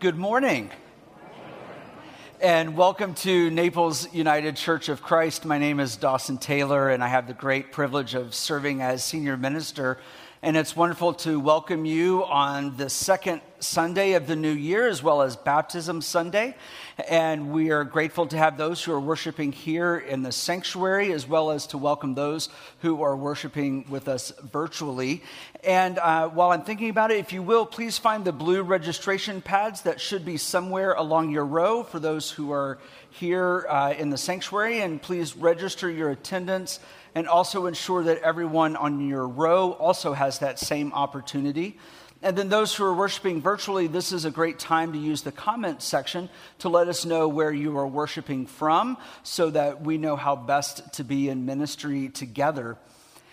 Good morning. And welcome to Naples United Church of Christ. My name is Dawson Taylor, and I have the great privilege of serving as senior minister. And it's wonderful to welcome you on the second Sunday of the new year, as well as Baptism Sunday. And we are grateful to have those who are worshiping here in the sanctuary, as well as to welcome those who are worshiping with us virtually. And uh, while I'm thinking about it, if you will, please find the blue registration pads that should be somewhere along your row for those who are here uh, in the sanctuary. And please register your attendance and also ensure that everyone on your row also has that same opportunity. And then those who are worshiping virtually, this is a great time to use the comment section to let us know where you are worshiping from so that we know how best to be in ministry together.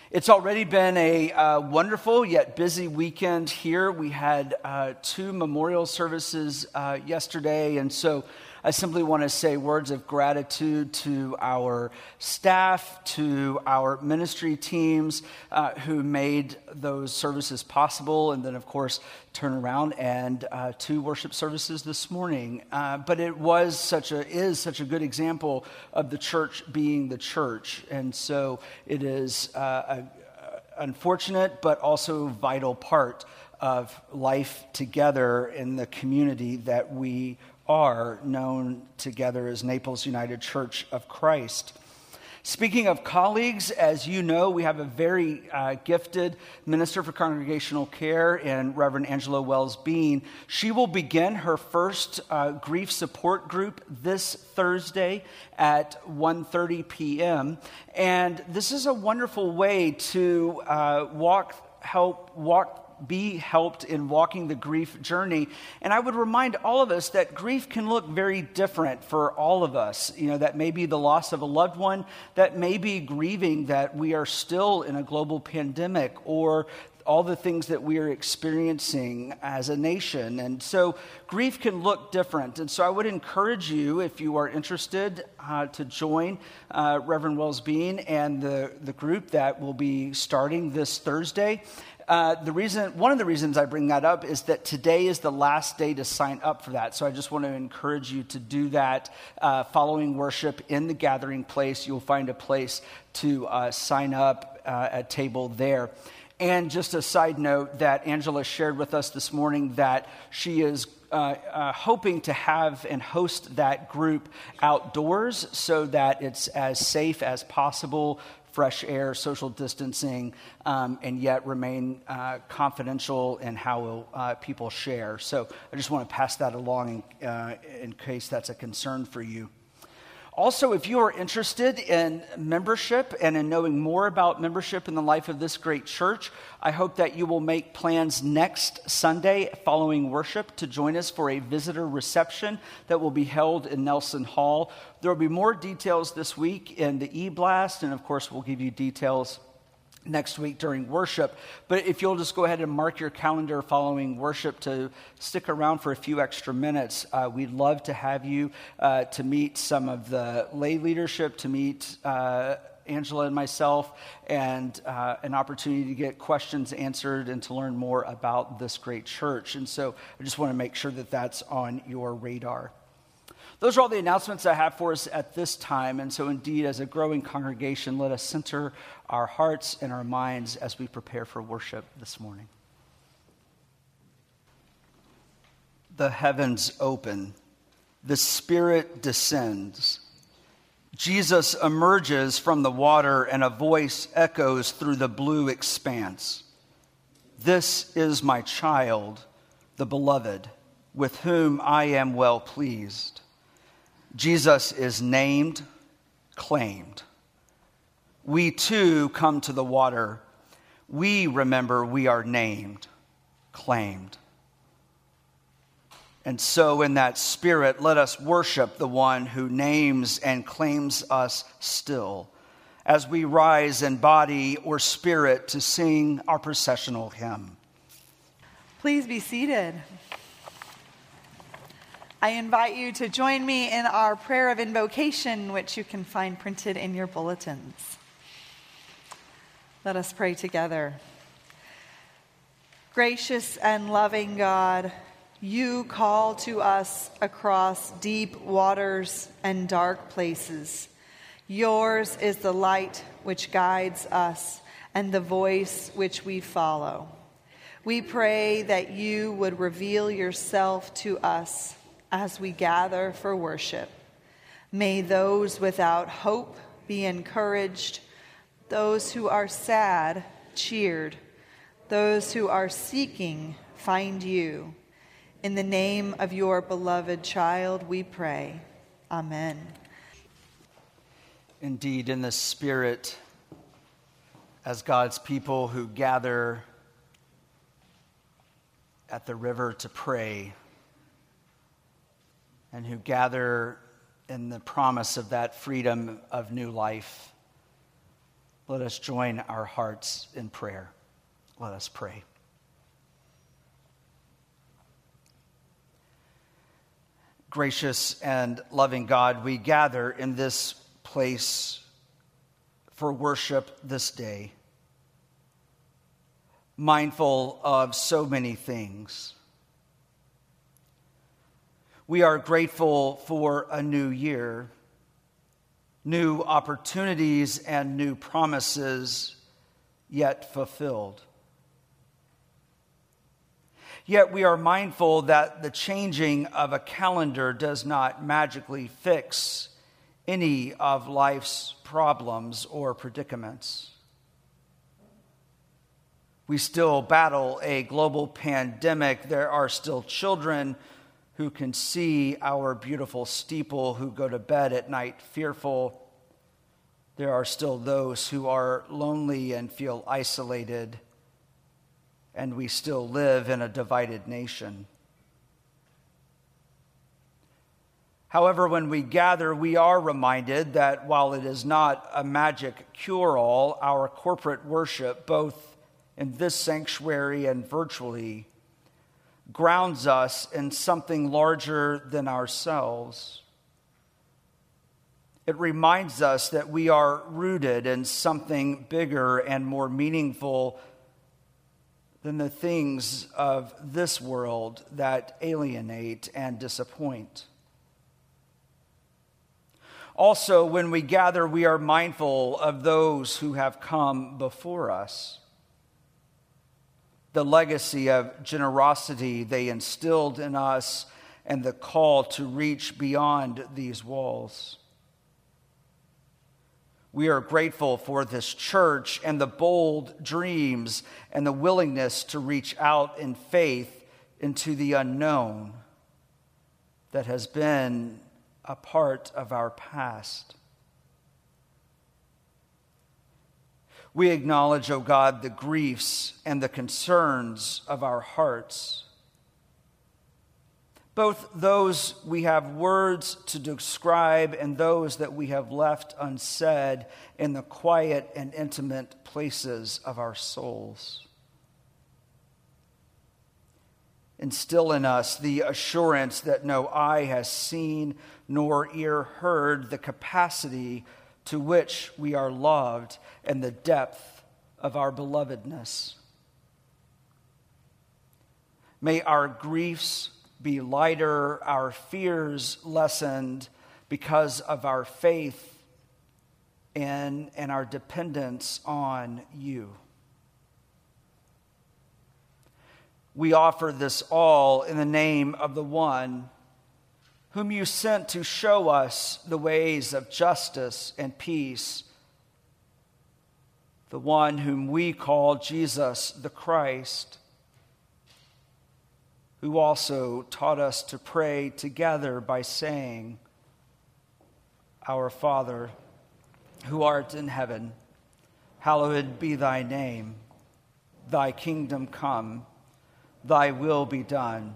It's already been a uh, wonderful yet busy weekend here. We had uh, two memorial services uh, yesterday, and so I simply want to say words of gratitude to our staff, to our ministry teams uh, who made those services possible, and then, of course, turn around and uh, two worship services this morning. Uh, but it was such a is such a good example of the church being the church, and so it is uh, a, unfortunate but also vital part of life together in the community that we are known together as Naples United Church of Christ. Speaking of colleagues, as you know, we have a very uh, gifted minister for congregational care in Reverend Angela Wells Bean. She will begin her first uh, grief support group this Thursday at 1:30 p.m. And this is a wonderful way to uh, walk, help walk be helped in walking the grief journey. And I would remind all of us that grief can look very different for all of us. You know, that may be the loss of a loved one, that may be grieving that we are still in a global pandemic, or all the things that we are experiencing as a nation. And so grief can look different. And so I would encourage you, if you are interested, uh, to join uh, Reverend Wells Bean and the, the group that will be starting this Thursday. Uh, the reason, one of the reasons I bring that up is that today is the last day to sign up for that. So I just want to encourage you to do that. Uh, following worship in the gathering place, you'll find a place to uh, sign up uh, at table there. And just a side note that Angela shared with us this morning that she is uh, uh, hoping to have and host that group outdoors so that it's as safe as possible fresh air, social distancing, um, and yet remain uh, confidential in how uh, people share. So I just want to pass that along in, uh, in case that's a concern for you. Also, if you are interested in membership and in knowing more about membership in the life of this great church, I hope that you will make plans next Sunday following worship to join us for a visitor reception that will be held in Nelson Hall. There will be more details this week in the e blast, and of course, we'll give you details next week during worship. But if you'll just go ahead and mark your calendar following worship to stick around for a few extra minutes, uh, we'd love to have you uh, to meet some of the lay leadership, to meet. Uh, Angela and myself, and uh, an opportunity to get questions answered and to learn more about this great church. And so I just want to make sure that that's on your radar. Those are all the announcements I have for us at this time. And so, indeed, as a growing congregation, let us center our hearts and our minds as we prepare for worship this morning. The heavens open, the Spirit descends. Jesus emerges from the water, and a voice echoes through the blue expanse This is my child, the beloved, with whom I am well pleased. Jesus is named, claimed. We too come to the water. We remember we are named, claimed. And so, in that spirit, let us worship the one who names and claims us still as we rise in body or spirit to sing our processional hymn. Please be seated. I invite you to join me in our prayer of invocation, which you can find printed in your bulletins. Let us pray together. Gracious and loving God, You call to us across deep waters and dark places. Yours is the light which guides us and the voice which we follow. We pray that you would reveal yourself to us as we gather for worship. May those without hope be encouraged, those who are sad cheered, those who are seeking find you. In the name of your beloved child, we pray. Amen. Indeed, in the Spirit, as God's people who gather at the river to pray and who gather in the promise of that freedom of new life, let us join our hearts in prayer. Let us pray. Gracious and loving God, we gather in this place for worship this day, mindful of so many things. We are grateful for a new year, new opportunities, and new promises yet fulfilled. Yet we are mindful that the changing of a calendar does not magically fix any of life's problems or predicaments. We still battle a global pandemic. There are still children who can see our beautiful steeple who go to bed at night fearful. There are still those who are lonely and feel isolated and we still live in a divided nation. However, when we gather, we are reminded that while it is not a magic cure all, our corporate worship, both in this sanctuary and virtually, grounds us in something larger than ourselves. It reminds us that we are rooted in something bigger and more meaningful than the things of this world that alienate and disappoint. Also, when we gather, we are mindful of those who have come before us. The legacy of generosity they instilled in us and the call to reach beyond these walls. We are grateful for this church and the bold dreams and the willingness to reach out in faith into the unknown that has been a part of our past. We acknowledge, O oh God, the griefs and the concerns of our hearts both those we have words to describe and those that we have left unsaid in the quiet and intimate places of our souls. Instill in us the assurance that no eye has seen nor ear heard the capacity to which we are loved and the depth of our belovedness. May our griefs be lighter, our fears lessened because of our faith in and our dependence on you. We offer this all in the name of the one whom you sent to show us the ways of justice and peace, the one whom we call Jesus the Christ who also taught us to pray together by saying, Our Father, who art in heaven, hallowed be thy name. Thy kingdom come, thy will be done,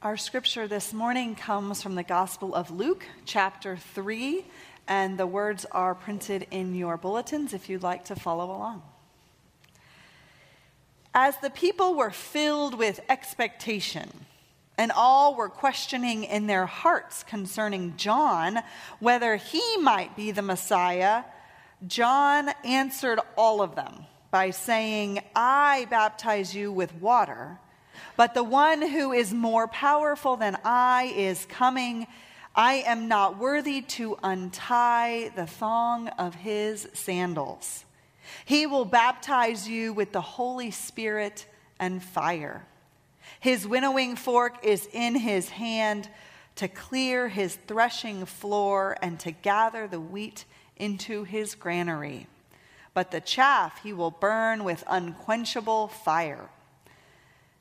Our scripture this morning comes from the Gospel of Luke, chapter 3, and the words are printed in your bulletins if you'd like to follow along. As the people were filled with expectation, and all were questioning in their hearts concerning John whether he might be the Messiah, John answered all of them by saying, I baptize you with water but the one who is more powerful than I is coming. I am not worthy to untie the thong of his sandals. He will baptize you with the Holy Spirit and fire. His winnowing fork is in his hand to clear his threshing floor and to gather the wheat into his granary. But the chaff he will burn with unquenchable fire.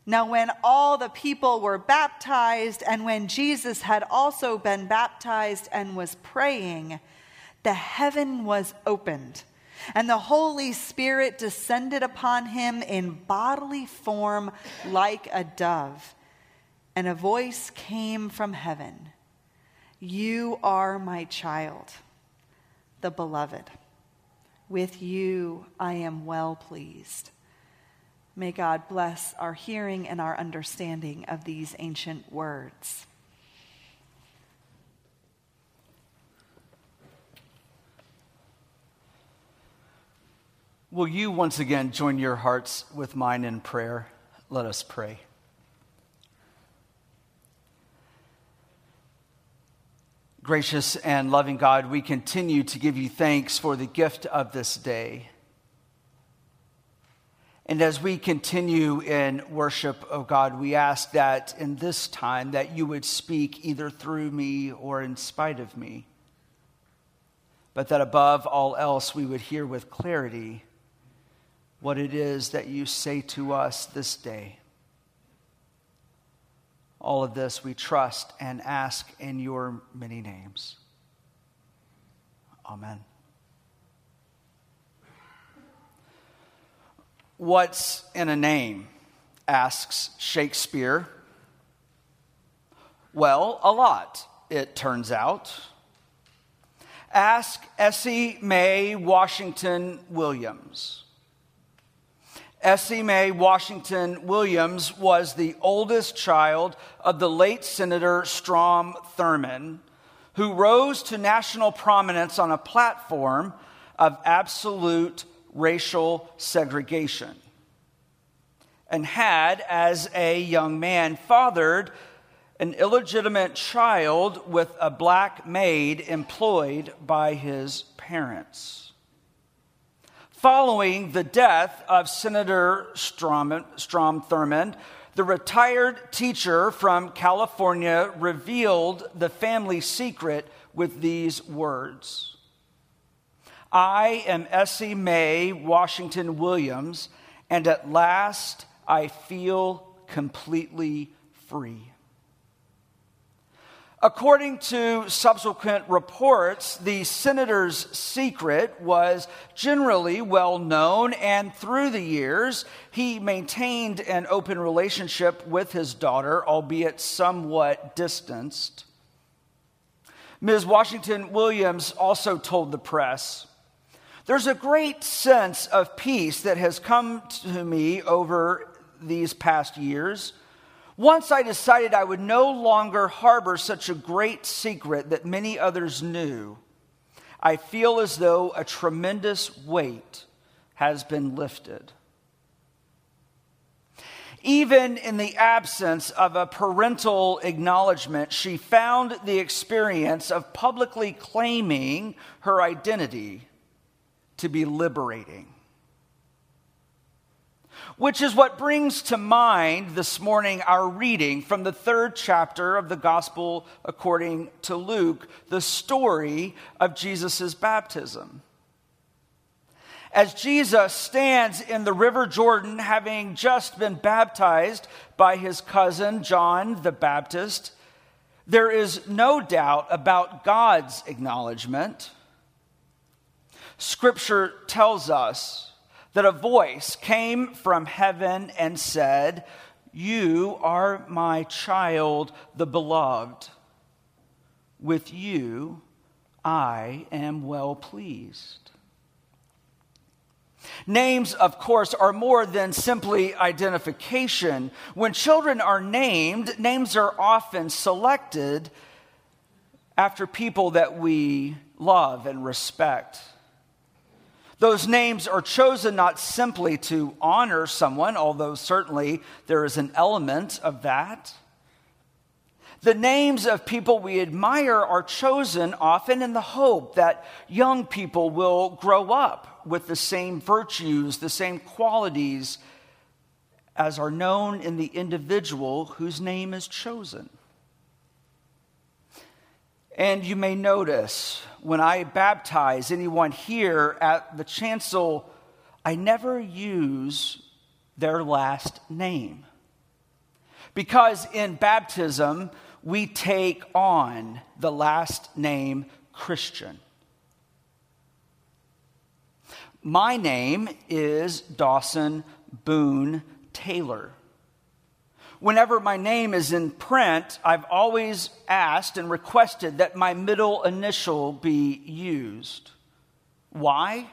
Now, when all the people were baptized, and when Jesus had also been baptized and was praying, the heaven was opened, and the Holy Spirit descended upon him in bodily form like a dove. And a voice came from heaven You are my child, the beloved. With you I am well pleased. May God bless our hearing and our understanding of these ancient words. Will you once again join your hearts with mine in prayer? Let us pray. Gracious and loving God, we continue to give you thanks for the gift of this day. And as we continue in worship of God, we ask that in this time that you would speak either through me or in spite of me. But that above all else, we would hear with clarity what it is that you say to us this day. All of this we trust and ask in your many names. Amen. What's in a name? asks Shakespeare. Well, a lot, it turns out. Ask Essie Mae Washington Williams. Essie Mae Washington Williams was the oldest child of the late Senator Strom Thurmond, who rose to national prominence on a platform of absolute racial segregation and had, as a young man, fathered an illegitimate child with a black maid employed by his parents. Following the death of Senator Strom, Strom Thurmond, the retired teacher from California revealed the family secret with these words I am Essie Mae Washington Williams, and at last I feel completely free. According to subsequent reports, the senator's secret was generally well known, and through the years, he maintained an open relationship with his daughter, albeit somewhat distanced. Ms. Washington Williams also told the press there's a great sense of peace that has come to me over these past years. Once I decided I would no longer harbor such a great secret that many others knew, I feel as though a tremendous weight has been lifted. Even in the absence of a parental acknowledgement, she found the experience of publicly claiming her identity to be liberating. Which is what brings to mind this morning our reading from the third chapter of the Gospel according to Luke, the story of Jesus' baptism. As Jesus stands in the River Jordan, having just been baptized by his cousin John the Baptist, there is no doubt about God's acknowledgement Scripture tells us that a voice came from heaven and said, You are my child, the beloved. With you I am well pleased. Names, of course, are more than simply identification. When children are named, names are often selected after people that we love and respect. Those names are chosen not simply to honor someone, although certainly there is an element of that. The names of people we admire are chosen often in the hope that young people will grow up with the same virtues, the same qualities as are known in the individual whose name is chosen. And you may notice when I baptize anyone here at the chancel, I never use their last name. Because in baptism, we take on the last name Christian. My name is Dawson Boone Taylor. Whenever my name is in print, I've always asked and requested that my middle initial be used. Why?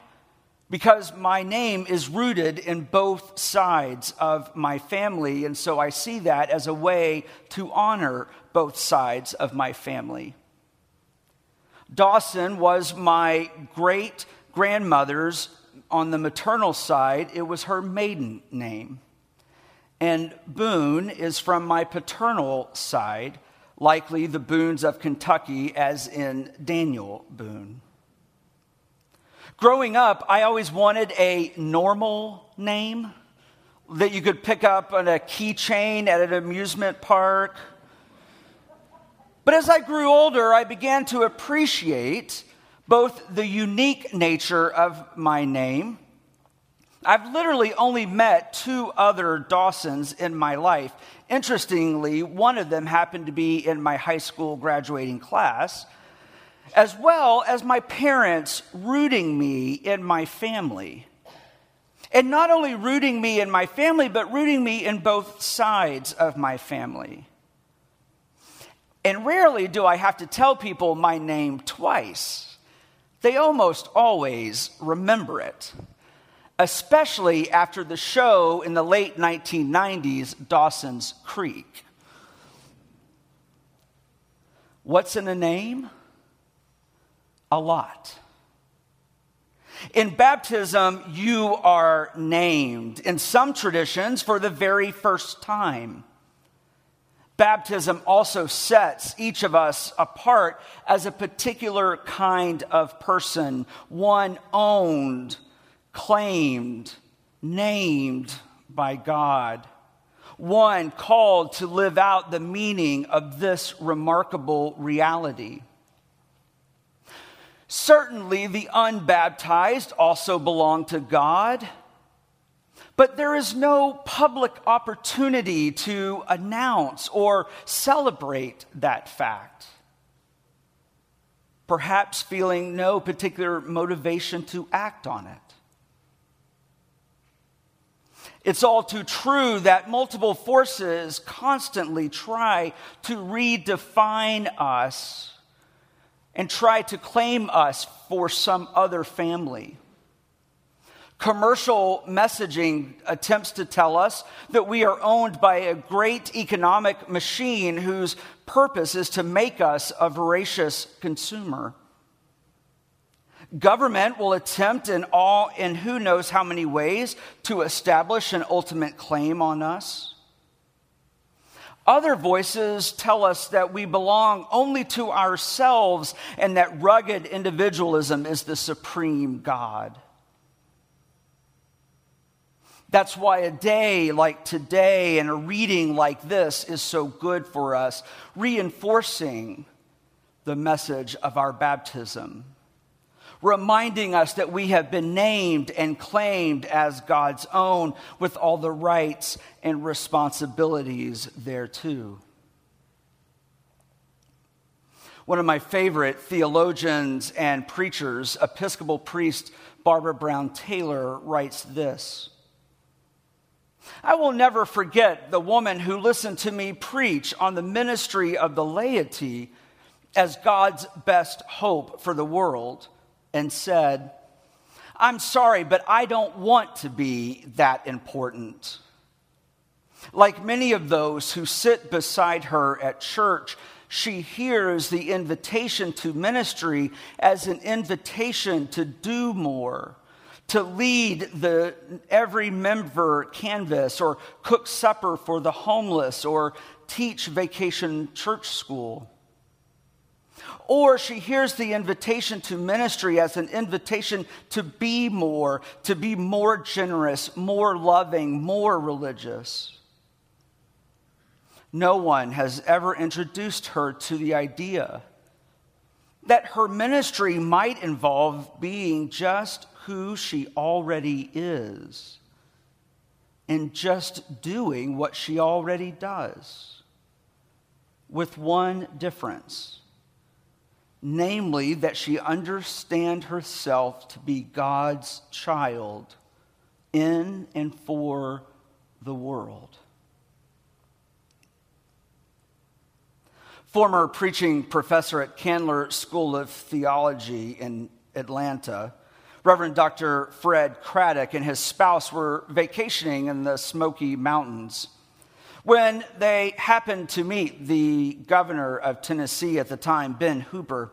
Because my name is rooted in both sides of my family, and so I see that as a way to honor both sides of my family. Dawson was my great grandmother's, on the maternal side, it was her maiden name. And Boone is from my paternal side, likely the Boones of Kentucky, as in Daniel Boone. Growing up, I always wanted a normal name that you could pick up on a keychain at an amusement park. But as I grew older, I began to appreciate both the unique nature of my name I've literally only met two other Dawsons in my life. Interestingly, one of them happened to be in my high school graduating class, as well as my parents rooting me in my family. And not only rooting me in my family, but rooting me in both sides of my family. And rarely do I have to tell people my name twice. They almost always remember it especially after the show in the late 1990s, Dawson's Creek. What's in a name? A lot. In baptism, you are named, in some traditions, for the very first time. Baptism also sets each of us apart as a particular kind of person, one owned claimed, named by God. One called to live out the meaning of this remarkable reality. Certainly, the unbaptized also belong to God, but there is no public opportunity to announce or celebrate that fact. Perhaps feeling no particular motivation to act on it. It's all too true that multiple forces constantly try to redefine us and try to claim us for some other family. Commercial messaging attempts to tell us that we are owned by a great economic machine whose purpose is to make us a voracious consumer. Government will attempt in all, in who knows how many ways, to establish an ultimate claim on us. Other voices tell us that we belong only to ourselves and that rugged individualism is the supreme God. That's why a day like today and a reading like this is so good for us, reinforcing the message of our baptism reminding us that we have been named and claimed as God's own with all the rights and responsibilities thereto. One of my favorite theologians and preachers, Episcopal priest Barbara Brown Taylor, writes this I will never forget the woman who listened to me preach on the ministry of the laity as God's best hope for the world and said, I'm sorry, but I don't want to be that important. Like many of those who sit beside her at church, she hears the invitation to ministry as an invitation to do more, to lead the every member canvass, or cook supper for the homeless, or teach vacation church school. Or she hears the invitation to ministry as an invitation to be more, to be more generous, more loving, more religious. No one has ever introduced her to the idea that her ministry might involve being just who she already is and just doing what she already does, with one difference namely, that she understand herself to be God's child in and for the world. Former preaching professor at Candler School of Theology in Atlanta, Reverend Dr. Fred Craddock and his spouse were vacationing in the Smoky Mountains when they happened to meet the governor of Tennessee at the time, Ben Hooper.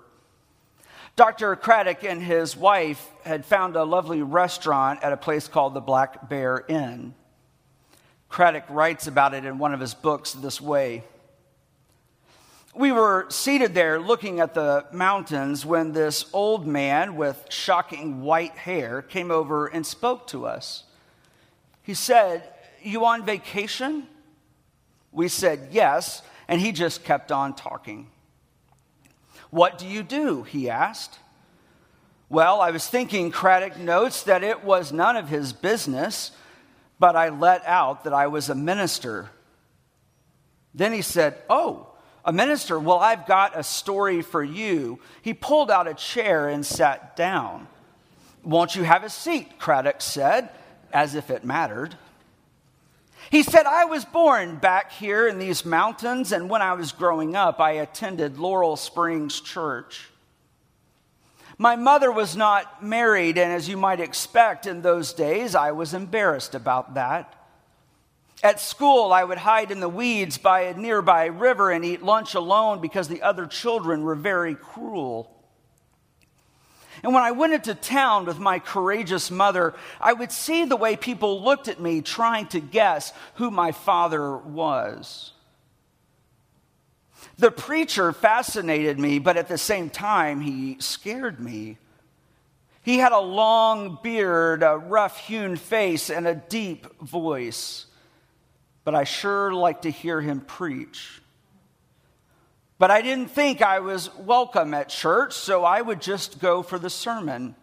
Dr. Craddock and his wife had found a lovely restaurant at a place called the Black Bear Inn. Craddock writes about it in one of his books this way. We were seated there looking at the mountains when this old man with shocking white hair came over and spoke to us. He said, You on vacation? We said yes, and he just kept on talking. What do you do? He asked. Well, I was thinking, Craddock notes that it was none of his business, but I let out that I was a minister. Then he said, Oh, a minister? Well, I've got a story for you. He pulled out a chair and sat down. Won't you have a seat? Craddock said, as if it mattered. He said, I was born back here in these mountains, and when I was growing up, I attended Laurel Springs Church. My mother was not married, and as you might expect in those days, I was embarrassed about that. At school, I would hide in the weeds by a nearby river and eat lunch alone because the other children were very cruel. And when I went into town with my courageous mother, I would see the way people looked at me trying to guess who my father was. The preacher fascinated me, but at the same time, he scared me. He had a long beard, a rough hewn face, and a deep voice, but I sure liked to hear him preach. But I didn't think I was welcome at church, so I would just go for the sermon.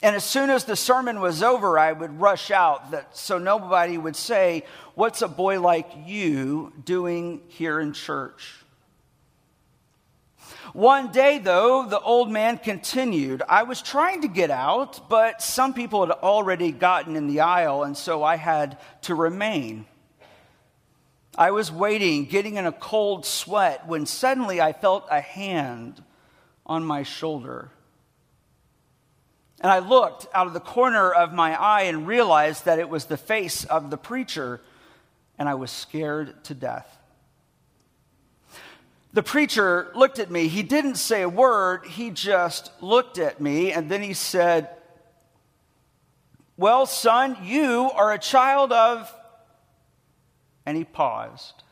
And as soon as the sermon was over, I would rush out that, so nobody would say, What's a boy like you doing here in church? One day, though, the old man continued. I was trying to get out, but some people had already gotten in the aisle, and so I had to remain. I was waiting, getting in a cold sweat, when suddenly I felt a hand on my shoulder. And I looked out of the corner of my eye and realized that it was the face of the preacher, and I was scared to death. The preacher looked at me. He didn't say a word, he just looked at me, and then he said, Well, son, you are a child of and he paused.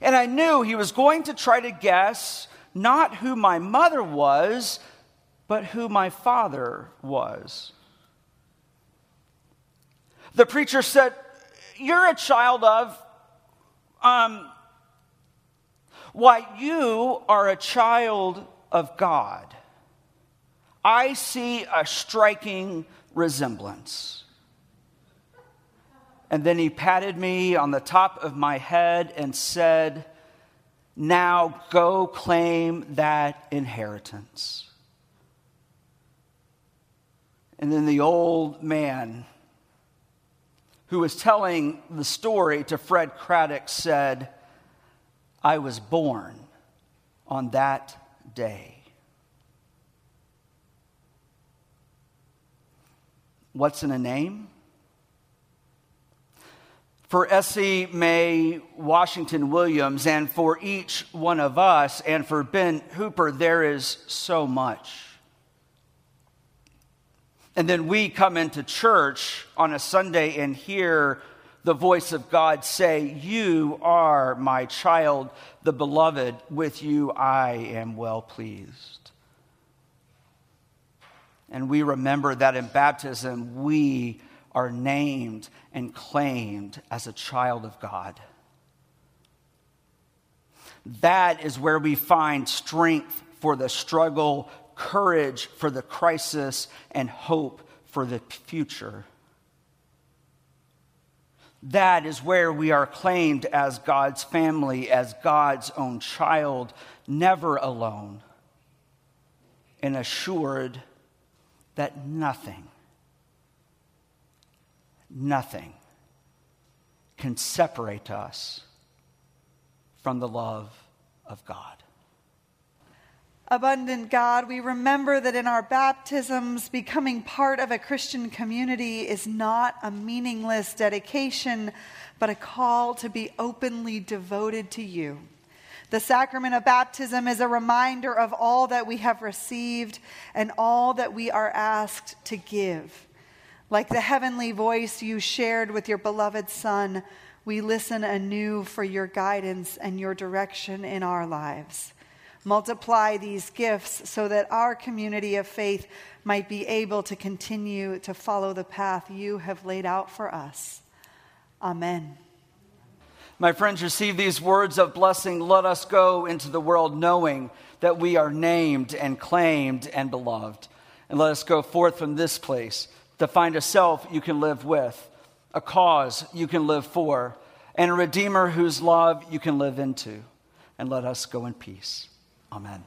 And I knew he was going to try to guess not who my mother was, but who my father was. The preacher said, You're a child of, um, why, you are a child of God. I see a striking resemblance. And then he patted me on the top of my head and said, Now go claim that inheritance. And then the old man who was telling the story to Fred Craddock, said, I was born on that day. What's in a name? For Essie Mae Washington Williams, and for each one of us, and for Ben Hooper, there is so much. And then we come into church on a Sunday and hear the voice of God say, You are my child, the beloved. With you I am well pleased. And we remember that in baptism we are named and claimed as a child of God. That is where we find strength for the struggle courage for the crisis, and hope for the future. That is where we are claimed as God's family, as God's own child, never alone, and assured that nothing, nothing can separate us from the love of God. Abundant God, we remember that in our baptisms, becoming part of a Christian community is not a meaningless dedication, but a call to be openly devoted to you. The sacrament of baptism is a reminder of all that we have received and all that we are asked to give. Like the heavenly voice you shared with your beloved Son, we listen anew for your guidance and your direction in our lives. Multiply these gifts so that our community of faith might be able to continue to follow the path you have laid out for us. Amen. My friends, receive these words of blessing. Let us go into the world knowing that we are named and claimed and beloved. And let us go forth from this place to find a self you can live with, a cause you can live for, and a Redeemer whose love you can live into. And let us go in peace. Amen.